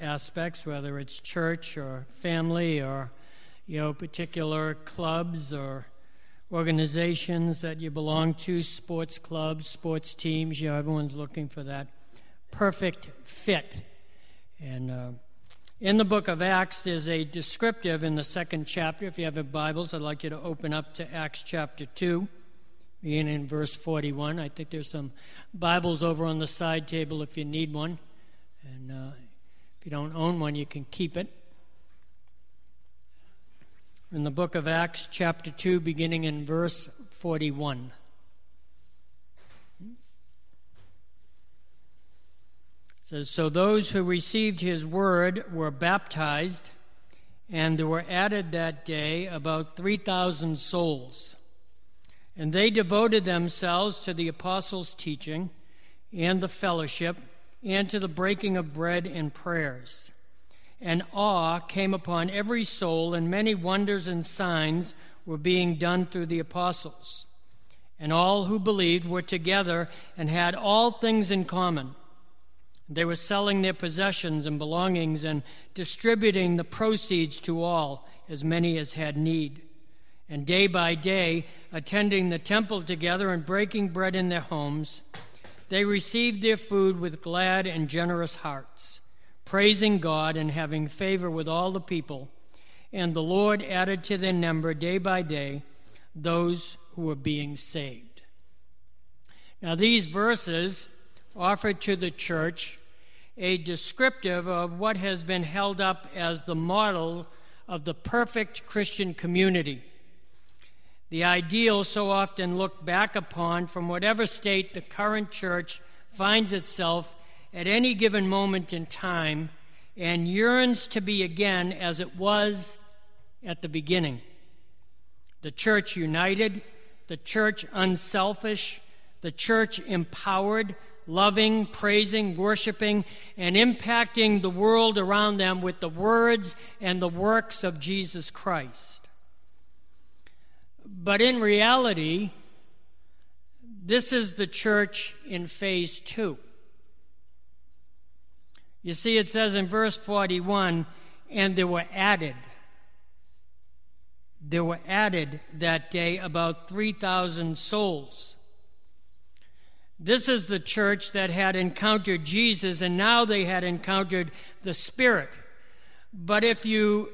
aspects, whether it's church or family or you know particular clubs or organizations that you belong to, sports clubs, sports teams. You know, everyone's looking for that perfect fit. And uh, in the book of Acts, there's a descriptive in the second chapter. If you have your Bibles, I'd like you to open up to Acts chapter 2, beginning in verse 41. I think there's some Bibles over on the side table if you need one. And uh, you don't own one, you can keep it in the book of Acts, chapter 2, beginning in verse 41. It says, So those who received his word were baptized, and there were added that day about 3,000 souls. And they devoted themselves to the apostles' teaching and the fellowship and to the breaking of bread and prayers and awe came upon every soul, and many wonders and signs were being done through the apostles. And all who believed were together and had all things in common. They were selling their possessions and belongings and distributing the proceeds to all, as many as had need. And day by day, attending the temple together and breaking bread in their homes, they received their food with glad and generous hearts praising God and having favor with all the people. And the Lord added to their number day by day those who were being saved. Now, these verses offer to the church a descriptive of what has been held up as the model of the perfect Christian community. The ideal so often looked back upon from whatever state the current church finds itself at any given moment in time and yearns to be again as it was at the beginning. The church united, the church unselfish, the church empowered, loving, praising, worshiping, and impacting the world around them with the words and the works of Jesus Christ. But in reality, this is the church in phase two. You see, it says in verse 41 and there were added. There were added that day about 3,000 souls. This is the church that had encountered Jesus, and now they had encountered the Spirit. But if you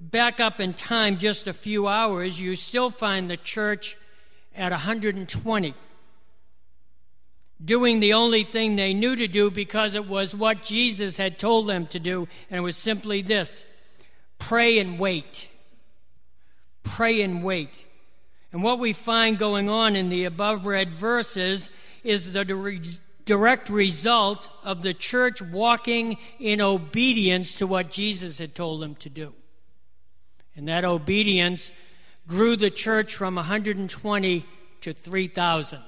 back up in time just a few hours, you still find the church at 120 doing the only thing they knew to do because it was what Jesus had told them to do, and it was simply this pray and wait. Pray and wait. And what we find going on in the above read verses is the direct result of the church walking in obedience to what Jesus had told them to do. And that obedience grew the church from 120 to 3,000.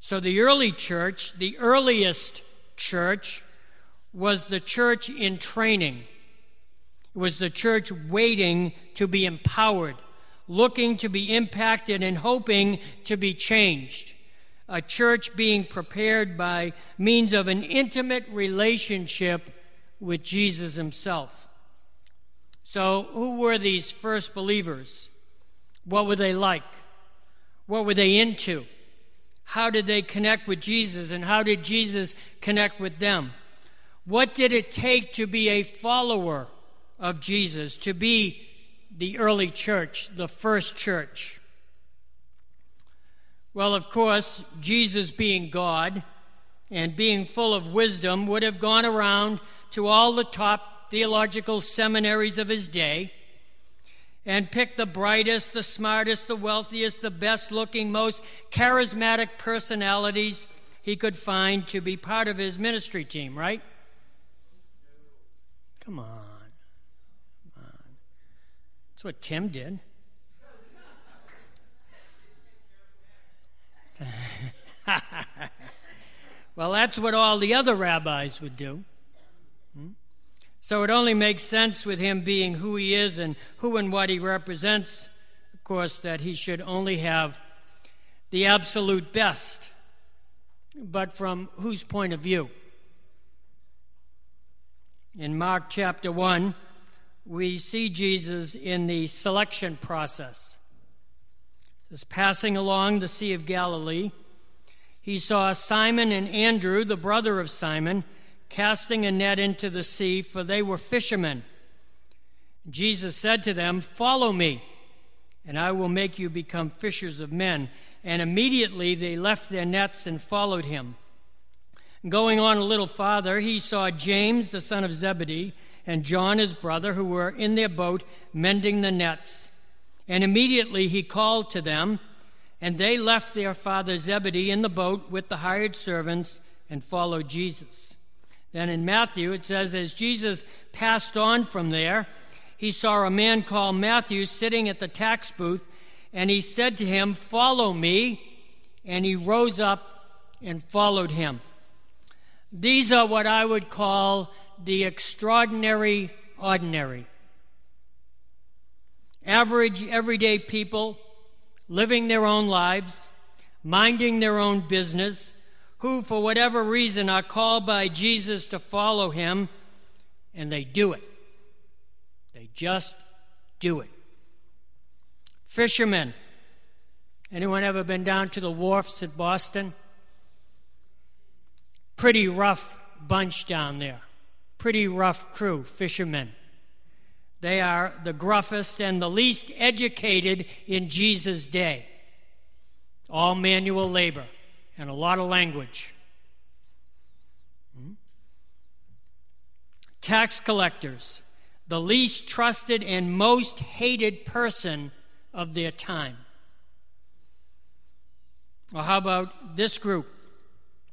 So the early church, the earliest church, was the church in training. It was the church waiting to be empowered, looking to be impacted, and hoping to be changed. A church being prepared by means of an intimate relationship with Jesus himself. So, who were these first believers? What were they like? What were they into? how did they connect with Jesus and how did Jesus connect with them? What did it take to be a follower of Jesus, to be the early church, the first church? Well, of course, Jesus being God and being full of wisdom would have gone around to all the top theological seminaries of his day and pick the brightest, the smartest, the wealthiest, the best looking, most charismatic personalities he could find to be part of his ministry team, right? Come on. Come on. That's what Tim did. well, that's what all the other rabbis would do. So it only makes sense with him being who he is and who and what he represents, of course, that he should only have the absolute best. But from whose point of view? In Mark chapter 1, we see Jesus in the selection process. As passing along the Sea of Galilee, he saw Simon and Andrew, the brother of Simon, casting a net into the sea, for they were fishermen. Jesus said to them, Follow me, and I will make you become fishers of men. And immediately they left their nets and followed him. Going on a little farther, he saw James, the son of Zebedee, and John, his brother, who were in their boat mending the nets. And immediately he called to them. And they left their father Zebedee in the boat with the hired servants and followed Jesus. Then in Matthew, it says, as Jesus passed on from there, he saw a man called Matthew sitting at the tax booth, and he said to him, Follow me. And he rose up and followed him. These are what I would call the extraordinary ordinary. Average, everyday people living their own lives, minding their own business, who, for whatever reason, are called by Jesus to follow him, and they do it. They just do it. Fishermen. Anyone ever been down to the wharfs at Boston? Pretty rough bunch down there. Pretty rough crew, fishermen. They are the gruffest and the least educated in Jesus' day. All manual labor and a lot of language. Hmm? Tax collectors, the least trusted and most hated person of their time. Well, how about this group?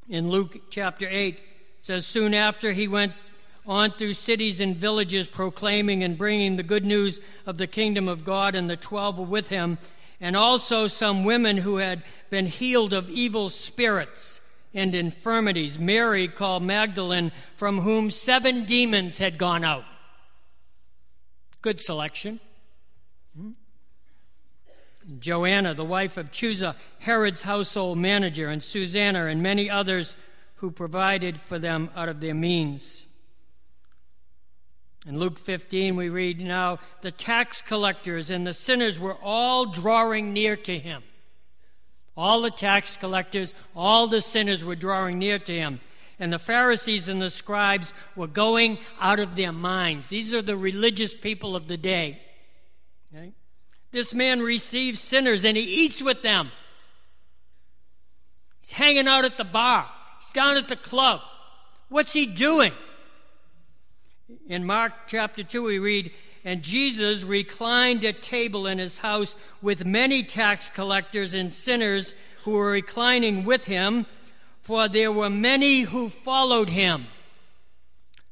In Luke chapter 8, it says, Soon after he went on through cities and villages, proclaiming and bringing the good news of the kingdom of God, and the twelve were with him, and also some women who had been healed of evil spirits and infirmities. Mary, called Magdalene, from whom seven demons had gone out. Good selection. Hmm? Joanna, the wife of Chuza, Herod's household manager, and Susanna, and many others who provided for them out of their means. In Luke 15, we read now the tax collectors and the sinners were all drawing near to him. All the tax collectors, all the sinners were drawing near to him. And the Pharisees and the scribes were going out of their minds. These are the religious people of the day. Okay? This man receives sinners and he eats with them. He's hanging out at the bar, he's down at the club. What's he doing? In Mark chapter 2, we read, And Jesus reclined at table in his house with many tax collectors and sinners who were reclining with him, for there were many who followed him.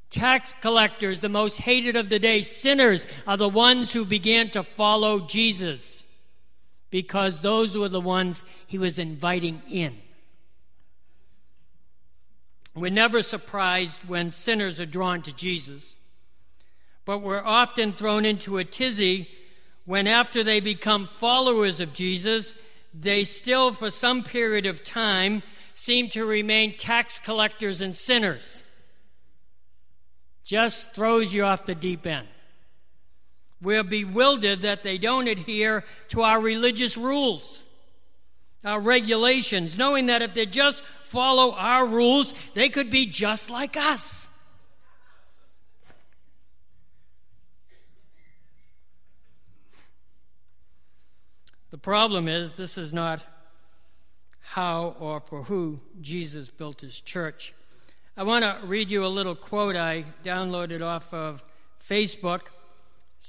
Tax collectors, the most hated of the day, sinners are the ones who began to follow Jesus because those were the ones he was inviting in. We're never surprised when sinners are drawn to Jesus, but we're often thrown into a tizzy when, after they become followers of Jesus, they still, for some period of time, seem to remain tax collectors and sinners. Just throws you off the deep end. We're bewildered that they don't adhere to our religious rules, our regulations, knowing that if they just follow our rules, they could be just like us. The problem is, this is not how or for who Jesus built his church. I want to read you a little quote I downloaded off of Facebook.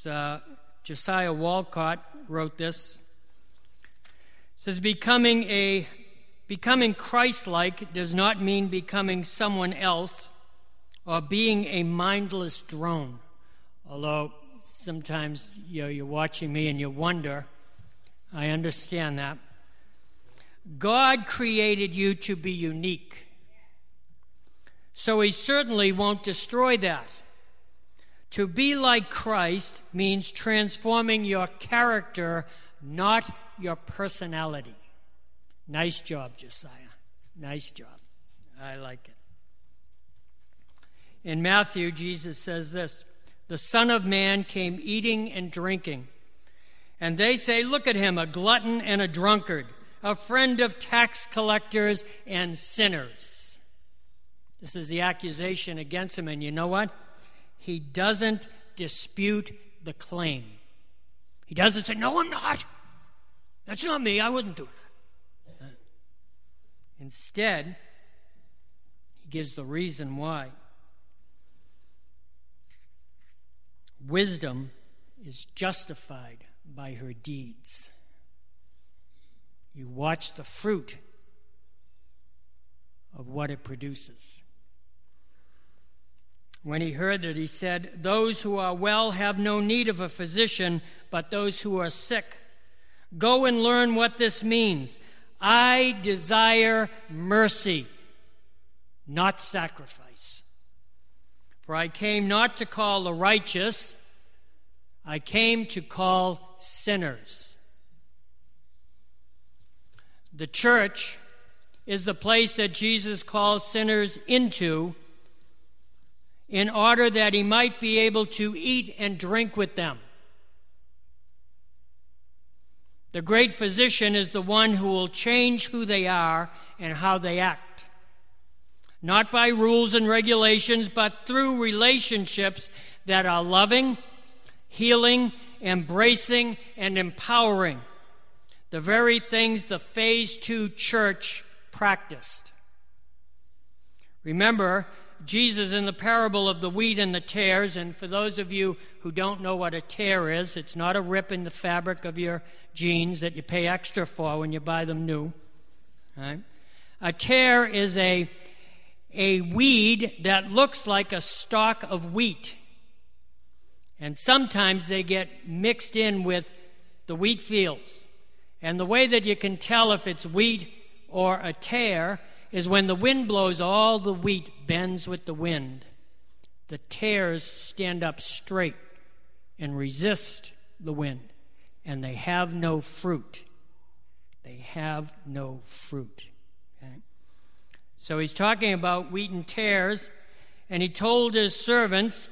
Uh, Josiah Walcott wrote this. Says, Becoming a Becoming Christ like does not mean becoming someone else or being a mindless drone. Although sometimes you know, you're watching me and you wonder, I understand that. God created you to be unique. So he certainly won't destroy that. To be like Christ means transforming your character, not your personality. Nice job, Josiah. Nice job. I like it. In Matthew, Jesus says this The Son of Man came eating and drinking. And they say, Look at him, a glutton and a drunkard, a friend of tax collectors and sinners. This is the accusation against him. And you know what? He doesn't dispute the claim. He doesn't say, No, I'm not. That's not me. I wouldn't do that. Instead, he gives the reason why. Wisdom is justified by her deeds. You watch the fruit of what it produces. When he heard it, he said, Those who are well have no need of a physician, but those who are sick. Go and learn what this means. I desire mercy, not sacrifice. For I came not to call the righteous, I came to call sinners. The church is the place that Jesus calls sinners into in order that he might be able to eat and drink with them. The great physician is the one who will change who they are and how they act. Not by rules and regulations, but through relationships that are loving, healing, embracing, and empowering. The very things the Phase 2 church practiced. Remember, Jesus in the parable of the wheat and the tares, and for those of you who don't know what a tare is, it's not a rip in the fabric of your jeans that you pay extra for when you buy them new. Right? A tare is a, a weed that looks like a stalk of wheat. And sometimes they get mixed in with the wheat fields. And the way that you can tell if it's wheat or a tare is when the wind blows, all the wheat bends with the wind. The tares stand up straight and resist the wind, and they have no fruit. They have no fruit. Okay? So he's talking about wheat and tares, and he told his servants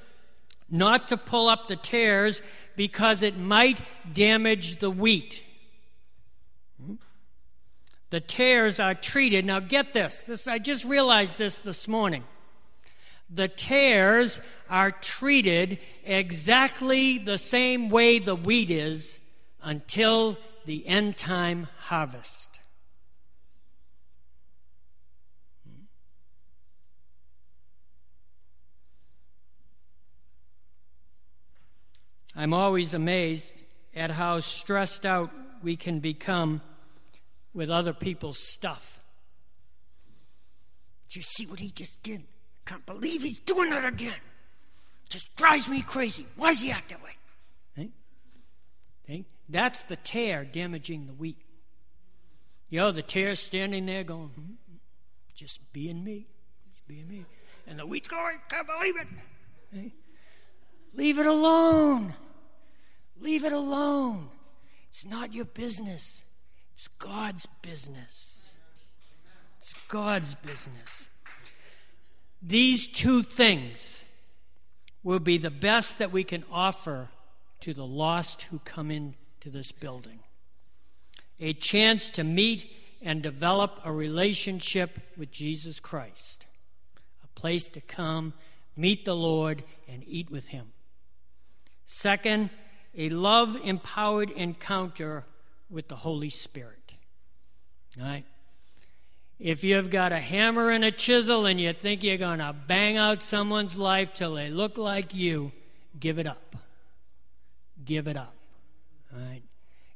not to pull up the tares because it might damage the wheat. The tares are treated. Now, get this. this. I just realized this this morning. The tares are treated exactly the same way the wheat is until the end time harvest. Hmm. I'm always amazed at how stressed out we can become with other people's stuff. Did you see what he just did? Can't believe he's doing it again. Just drives me crazy. Why does he act that way? Think? Think? That's the tare damaging the wheat. You know, the tare's standing there going, hmm, just being me, just being me. And the wheat's going, can't believe it. Think? Leave it alone. Leave it alone. It's not your business. It's God's business. It's God's business. These two things will be the best that we can offer to the lost who come into this building a chance to meet and develop a relationship with Jesus Christ, a place to come, meet the Lord, and eat with Him. Second, a love empowered encounter with the Holy Spirit. All right? If you've got a hammer and a chisel and you think you're going to bang out someone's life till they look like you, give it up. Give it up. All right?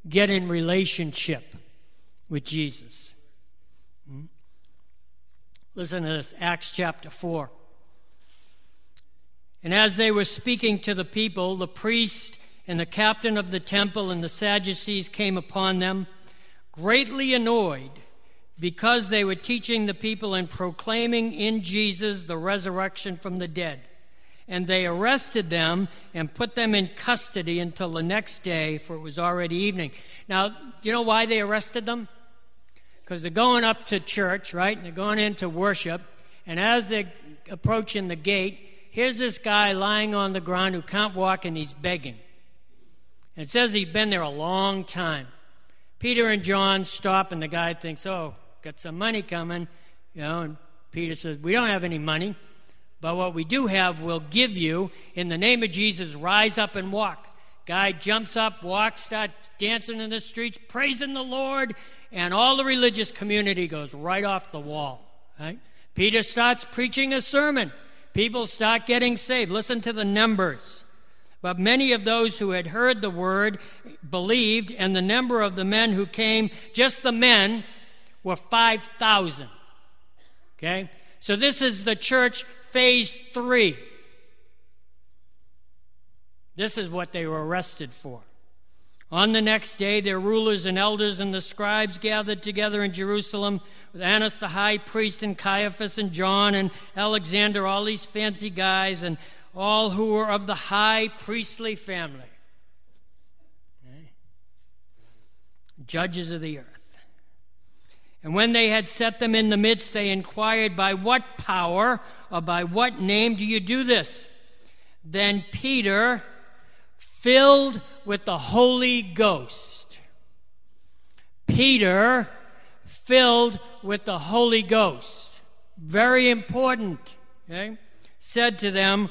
Get in relationship with Jesus. Hmm? Listen to this Acts chapter 4. And as they were speaking to the people, the priest and the captain of the temple and the Sadducees came upon them, greatly annoyed because they were teaching the people and proclaiming in Jesus the resurrection from the dead. And they arrested them and put them in custody until the next day, for it was already evening. Now, do you know why they arrested them? Because they're going up to church, right? And they're going into worship. And as they're approaching the gate, here's this guy lying on the ground who can't walk and he's begging. And it says he'd been there a long time. Peter and John stop, and the guy thinks, oh, got some money coming. You know, and Peter says, we don't have any money, but what we do have, we'll give you. In the name of Jesus, rise up and walk. Guy jumps up, walks, starts dancing in the streets, praising the Lord, and all the religious community goes right off the wall. Right? Peter starts preaching a sermon. People start getting saved. Listen to the numbers. But many of those who had heard the word believed, and the number of the men who came, just the men, were 5,000. Okay? So this is the church phase three. This is what they were arrested for. On the next day, their rulers and elders and the scribes gathered together in Jerusalem with Annas the high priest and Caiaphas and John and Alexander, all these fancy guys, and all who were of the high priestly family. Okay. Judges of the earth. And when they had set them in the midst, they inquired, By what power or by what name do you do this? Then Peter, filled with the Holy Ghost. Peter, filled with the Holy Ghost. Very important. Okay? Said to them,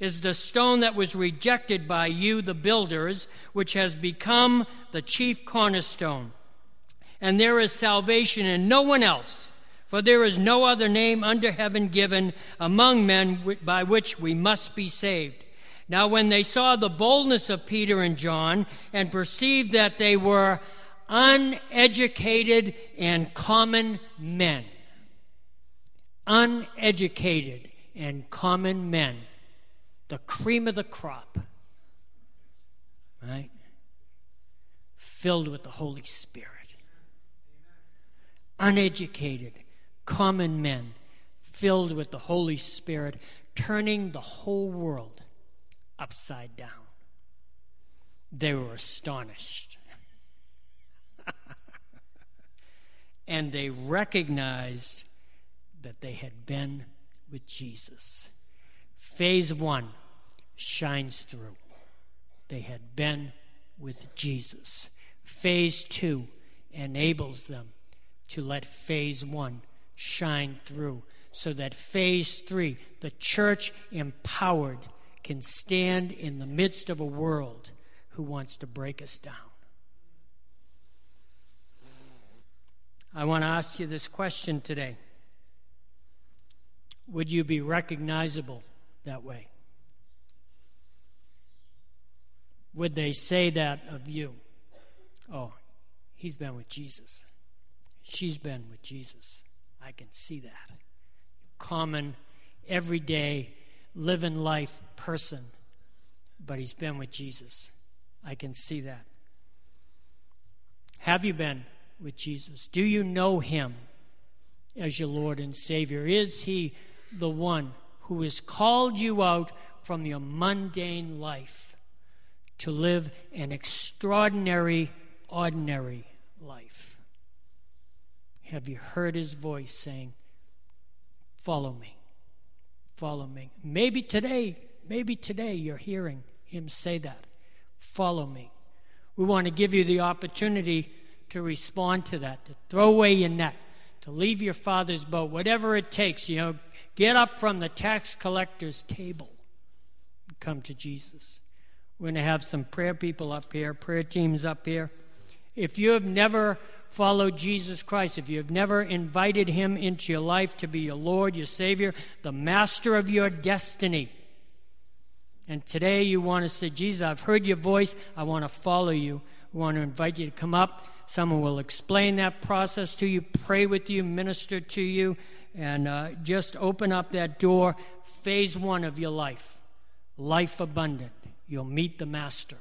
is the stone that was rejected by you, the builders, which has become the chief cornerstone. And there is salvation in no one else, for there is no other name under heaven given among men by which we must be saved. Now, when they saw the boldness of Peter and John and perceived that they were uneducated and common men, uneducated and common men, the cream of the crop, right? Filled with the Holy Spirit. Uneducated, common men, filled with the Holy Spirit, turning the whole world upside down. They were astonished. and they recognized that they had been with Jesus. Phase one shines through. They had been with Jesus. Phase two enables them to let phase one shine through so that phase three, the church empowered, can stand in the midst of a world who wants to break us down. I want to ask you this question today Would you be recognizable that way? Would they say that of you? Oh, he's been with Jesus. She's been with Jesus. I can see that. Common, everyday, living life person, but he's been with Jesus. I can see that. Have you been with Jesus? Do you know him as your Lord and Savior? Is he the one who has called you out from your mundane life to live an extraordinary, ordinary life? Have you heard his voice saying, Follow me? Follow me. Maybe today, maybe today you're hearing him say that. Follow me. We want to give you the opportunity to respond to that, to throw away your net, to leave your father's boat, whatever it takes. You know, get up from the tax collector's table and come to Jesus. We're going to have some prayer people up here, prayer teams up here. If you have never followed Jesus Christ, if you have never invited him into your life to be your Lord, your Savior, the master of your destiny, and today you want to say, Jesus, I've heard your voice, I want to follow you. I want to invite you to come up. Someone will explain that process to you, pray with you, minister to you, and uh, just open up that door. Phase one of your life life abundant. You'll meet the Master.